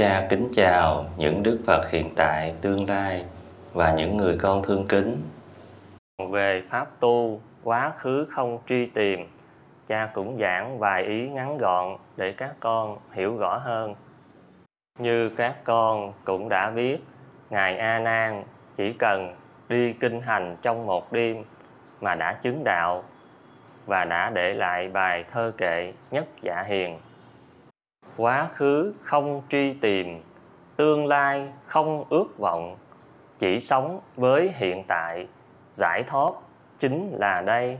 Cha kính chào những Đức Phật hiện tại, tương lai và những người con thương kính. Về Pháp tu, quá khứ không truy tìm, cha cũng giảng vài ý ngắn gọn để các con hiểu rõ hơn. Như các con cũng đã biết, Ngài A Nan chỉ cần đi kinh hành trong một đêm mà đã chứng đạo và đã để lại bài thơ kệ nhất dạ hiền quá khứ không truy tìm, tương lai không ước vọng. Chỉ sống với hiện tại, giải thoát chính là đây.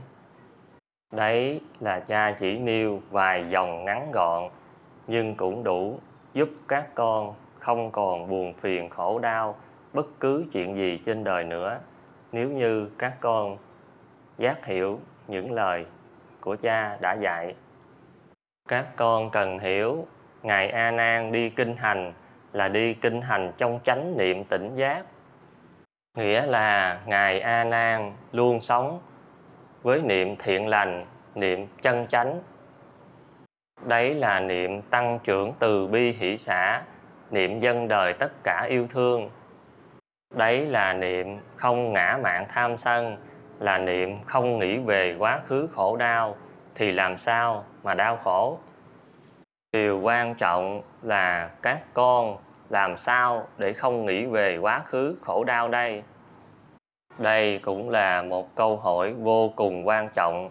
Đấy là cha chỉ nêu vài dòng ngắn gọn, nhưng cũng đủ giúp các con không còn buồn phiền khổ đau bất cứ chuyện gì trên đời nữa. Nếu như các con giác hiểu những lời của cha đã dạy, các con cần hiểu ngài a nan đi kinh hành là đi kinh hành trong chánh niệm tỉnh giác. Nghĩa là ngài a nan luôn sống với niệm thiện lành, niệm chân chánh. Đấy là niệm tăng trưởng từ bi hỷ xã, niệm dân đời tất cả yêu thương. Đấy là niệm không ngã mạng tham sân, là niệm không nghĩ về quá khứ khổ đau, thì làm sao mà đau khổ? Điều quan trọng là các con làm sao để không nghĩ về quá khứ khổ đau đây? Đây cũng là một câu hỏi vô cùng quan trọng.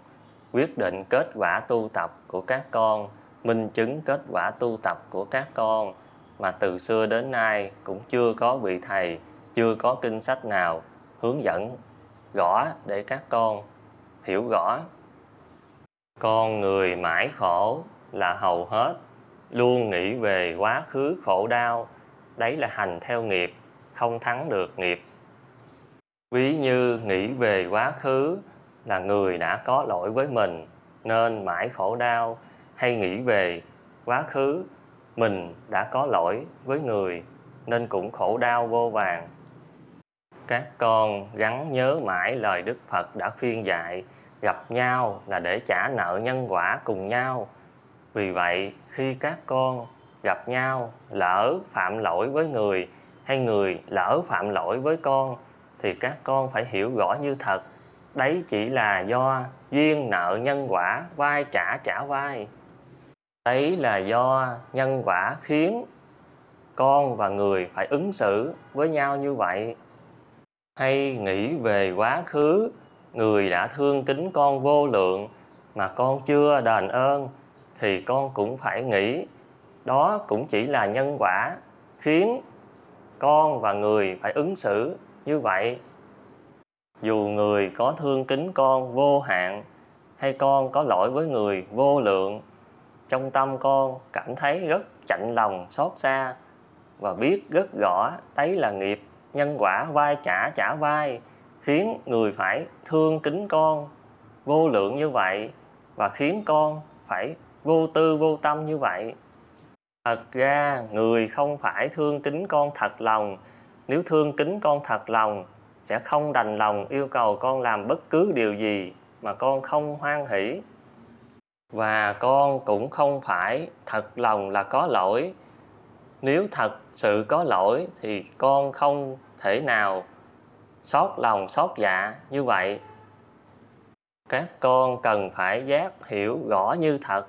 Quyết định kết quả tu tập của các con, minh chứng kết quả tu tập của các con mà từ xưa đến nay cũng chưa có vị thầy, chưa có kinh sách nào hướng dẫn rõ để các con hiểu rõ. Con người mãi khổ là hầu hết luôn nghĩ về quá khứ khổ đau. Đấy là hành theo nghiệp, không thắng được nghiệp. Ví như nghĩ về quá khứ là người đã có lỗi với mình, nên mãi khổ đau. Hay nghĩ về quá khứ, mình đã có lỗi với người, nên cũng khổ đau vô vàng. Các con gắn nhớ mãi lời đức phật đã khuyên dạy, gặp nhau là để trả nợ nhân quả cùng nhau vì vậy, khi các con gặp nhau lỡ phạm lỗi với người hay người lỡ phạm lỗi với con, thì các con phải hiểu rõ như thật, đấy chỉ là do duyên nợ nhân quả, vai trả trả vai. Đấy là do nhân quả khiến con và người phải ứng xử với nhau như vậy. Hay nghĩ về quá khứ, người đã thương kính con vô lượng mà con chưa đền ơn thì con cũng phải nghĩ, đó cũng chỉ là nhân quả khiến con và người phải ứng xử như vậy. Dù người có thương kính con vô hạn, hay con có lỗi với người vô lượng, trong tâm con cảm thấy rất chạnh lòng, xót xa và biết rất rõ đấy là nghiệp nhân quả vai trả trả vai khiến người phải thương kính con vô lượng như vậy và khiến con phải vô tư, vô tâm như vậy. Thật ra, người không phải thương kính con thật lòng. Nếu thương kính con thật lòng, sẽ không đành lòng yêu cầu con làm bất cứ điều gì mà con không hoan hỷ. Và con cũng không phải thật lòng là có lỗi. Nếu thật sự có lỗi, thì con không thể nào xót lòng xót dạ như vậy. Các con cần phải giác hiểu rõ như thật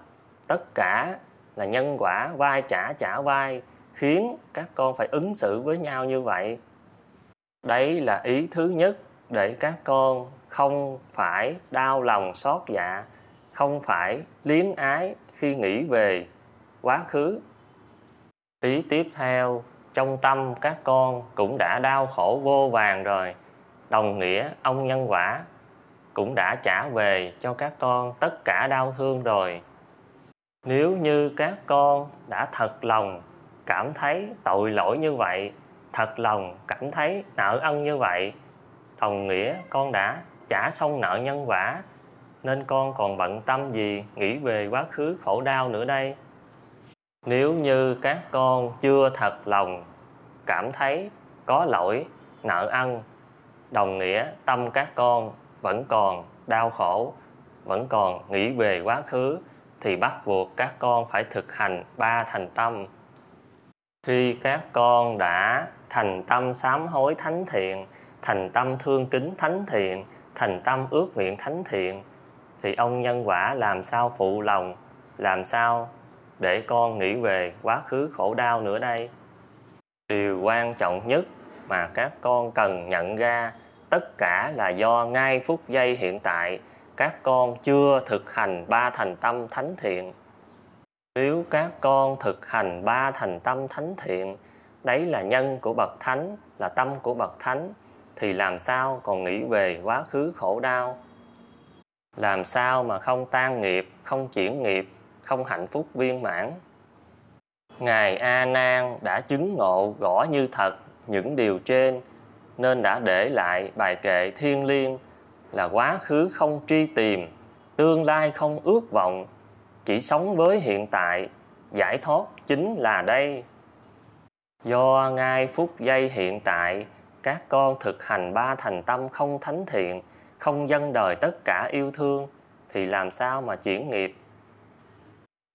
tất cả là nhân quả, vai trả trả vai, khiến các con phải ứng xử với nhau như vậy. Đấy là ý thứ nhất để các con không phải đau lòng, xót dạ không phải liếm ái khi nghĩ về quá khứ. Ý tiếp theo, trong tâm các con cũng đã đau khổ vô vàng rồi. Đồng nghĩa, ông nhân quả cũng đã trả về cho các con tất cả đau thương rồi nếu như các con đã thật lòng cảm thấy tội lỗi như vậy, thật lòng cảm thấy nợ ân như vậy, đồng nghĩa con đã trả xong nợ nhân quả, nên con còn bận tâm gì nghĩ về quá khứ khổ đau nữa đây? Nếu như các con chưa thật lòng cảm thấy có lỗi, nợ ân, đồng nghĩa tâm các con vẫn còn đau khổ, vẫn còn nghĩ về quá khứ thì bắt buộc các con phải thực hành ba thành tâm. Khi các con đã thành tâm sám hối thánh thiện, thành tâm thương kính thánh thiện, thành tâm ước nguyện thánh thiện, thì ông nhân quả làm sao phụ lòng, làm sao để con nghĩ về quá khứ khổ đau nữa đây? Điều quan trọng nhất mà các con cần nhận ra tất cả là do ngay phút giây hiện tại các con chưa thực hành ba thành tâm thánh thiện. Nếu các con thực hành ba thành tâm thánh thiện, đấy là nhân của bậc thánh, là tâm của bậc thánh, thì làm sao còn nghĩ về quá khứ khổ đau? Làm sao mà không tan nghiệp, không chuyển nghiệp, không hạnh phúc viên mãn? Ngài a nan đã chứng ngộ rõ như thật những điều trên, nên đã để lại bài kệ thiên liêng là quá khứ không tri tìm, tương lai không ước vọng, chỉ sống với hiện tại, giải thoát chính là đây. Do ngay phút giây hiện tại, các con thực hành ba thành tâm không thánh thiện, không dâng đời tất cả yêu thương, thì làm sao mà chuyển nghiệp?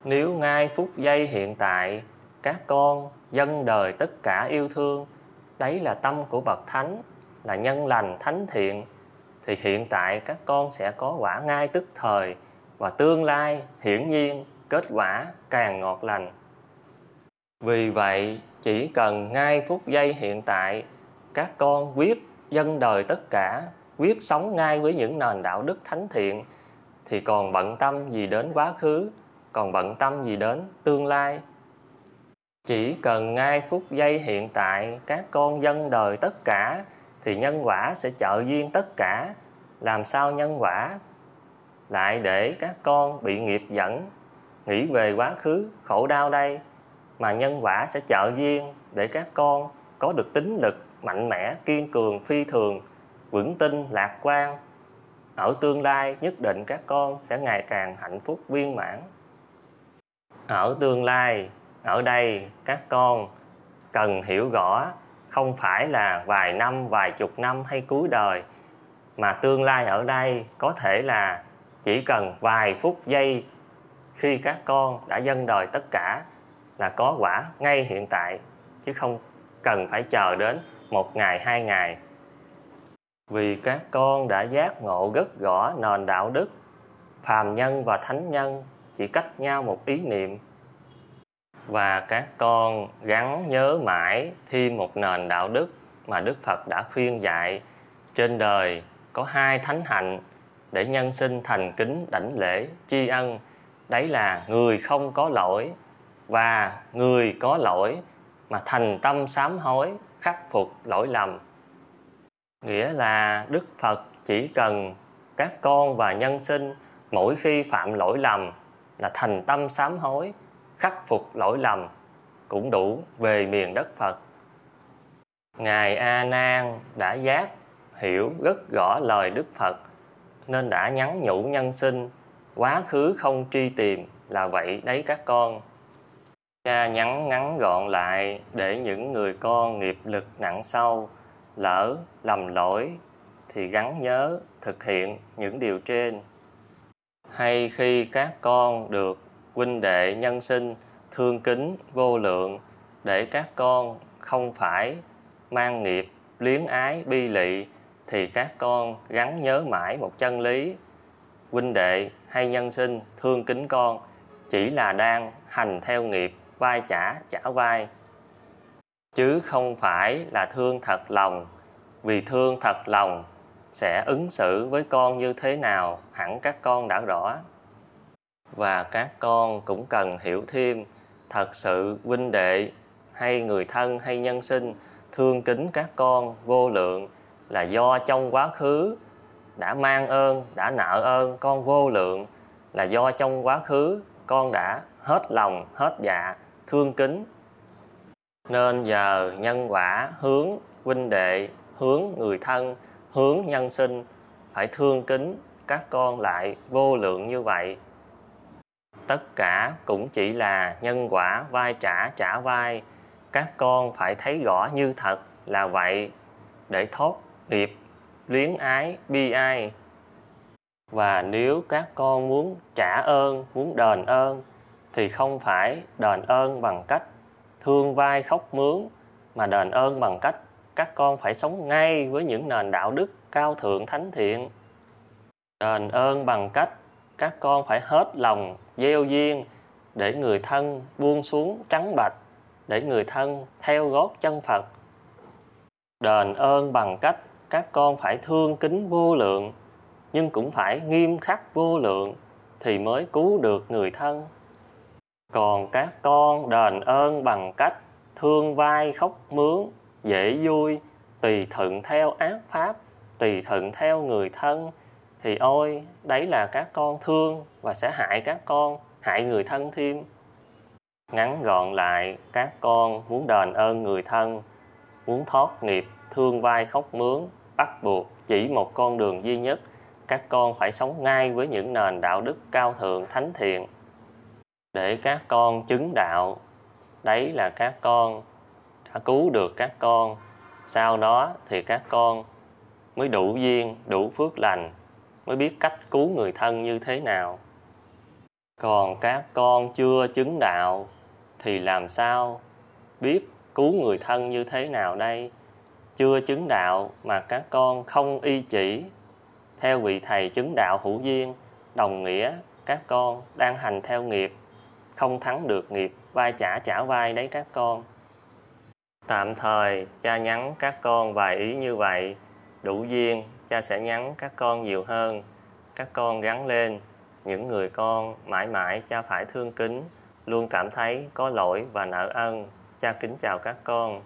Nếu ngay phút giây hiện tại, các con dâng đời tất cả yêu thương, đấy là tâm của bậc thánh, là nhân lành thánh thiện thì hiện tại các con sẽ có quả ngay tức thời và tương lai hiển nhiên kết quả càng ngọt lành. Vì vậy, chỉ cần ngay phút giây hiện tại, các con quyết dân đời tất cả, quyết sống ngay với những nền đạo đức thánh thiện, thì còn bận tâm gì đến quá khứ, còn bận tâm gì đến tương lai. Chỉ cần ngay phút giây hiện tại, các con dân đời tất cả thì nhân quả sẽ trợ duyên tất cả. Làm sao nhân quả? Lại để các con bị nghiệp dẫn, nghĩ về quá khứ, khổ đau đây. Mà nhân quả sẽ trợ duyên để các con có được tính lực mạnh mẽ, kiên cường, phi thường, vững tin, lạc quan. Ở tương lai, nhất định các con sẽ ngày càng hạnh phúc viên mãn. Ở tương lai, ở đây, các con cần hiểu rõ không phải là vài năm, vài chục năm hay cuối đời, mà tương lai ở đây có thể là chỉ cần vài phút giây khi các con đã dâng đời tất cả là có quả ngay hiện tại, chứ không cần phải chờ đến một ngày, hai ngày. Vì các con đã giác ngộ rất rõ nền đạo đức, phàm nhân và thánh nhân chỉ cách nhau một ý niệm và các con gắn nhớ mãi thêm một nền đạo đức mà đức phật đã khuyên dạy. Trên đời có hai thánh hạnh để nhân sinh thành kính đảnh lễ tri ân. Đấy là người không có lỗi và người có lỗi mà thành tâm sám hối, khắc phục lỗi lầm. Nghĩa là đức phật chỉ cần các con và nhân sinh mỗi khi phạm lỗi lầm là thành tâm sám hối khắc phục lỗi lầm cũng đủ về miền đất phật. Ngài a nan đã giác, hiểu rất rõ lời đức phật, nên đã nhắn nhủ nhân sinh, quá khứ không truy tìm là vậy đấy các con. Cha nhắn ngắn gọn lại để những người con nghiệp lực nặng sâu lỡ lầm lỗi thì gắn nhớ thực hiện những điều trên. Hay khi các con được huynh đệ nhân sinh thương kính vô lượng để các con không phải mang nghiệp luyến ái, bi lị, thì các con gắn nhớ mãi một chân lý. Huynh đệ hay nhân sinh thương kính con chỉ là đang hành theo nghiệp, vai trả trả vai. Chứ không phải là thương thật lòng, vì thương thật lòng sẽ ứng xử với con như thế nào hẳn các con đã rõ và các con cũng cần hiểu thêm, thật sự huynh đệ hay người thân hay nhân sinh thương kính các con vô lượng là do trong quá khứ đã mang ơn, đã nợ ơn con vô lượng, là do trong quá khứ con đã hết lòng, hết dạ thương kính. Nên giờ nhân quả hướng huynh đệ, hướng người thân, hướng nhân sinh phải thương kính các con lại vô lượng như vậy tất cả cũng chỉ là nhân quả, vai trả trả vai. Các con phải thấy rõ như thật là vậy, để thoát nghiệp luyến ái, bi ai. Và nếu các con muốn trả ơn, muốn đền ơn, thì không phải đền ơn bằng cách thương vai khóc mướn, mà đền ơn bằng cách các con phải sống ngay với những nền đạo đức cao thượng thánh thiện. Đền ơn bằng cách các con phải hết lòng gieo duyên để người thân buông xuống trắng bạch, để người thân theo gót chân phật. Đền ơn bằng cách các con phải thương kính vô lượng, nhưng cũng phải nghiêm khắc vô lượng thì mới cứu được người thân. Còn các con đền ơn bằng cách thương vai khóc mướn, dễ vui, tùy thuận theo ác pháp, tùy thuận theo người thân thì ôi, đấy là các con thương và sẽ hại các con, hại người thân thêm. Ngắn gọn lại, các con muốn đền ơn người thân, muốn thoát nghiệp, thương vai khóc mướn, bắt buộc chỉ một con đường duy nhất, các con phải sống ngay với những nền đạo đức cao thượng thánh thiện. Để các con chứng đạo, đấy là các con đã cứu được các con. Sau đó thì các con mới đủ duyên, đủ phước lành mới biết cách cứu người thân như thế nào. Còn các con chưa chứng đạo, thì làm sao biết cứu người thân như thế nào đây? Chưa chứng đạo mà các con không y chỉ. Theo vị thầy chứng đạo hữu duyên, đồng nghĩa các con đang hành theo nghiệp, không thắng được nghiệp, vai trả trả vai đấy các con. Tạm thời, cha nhắn các con vài ý như vậy đủ duyên, cha sẽ nhắn các con nhiều hơn. Các con gắn lên. Những người con mãi mãi cha phải thương kính, luôn cảm thấy có lỗi và nợ ân. Cha kính chào các con.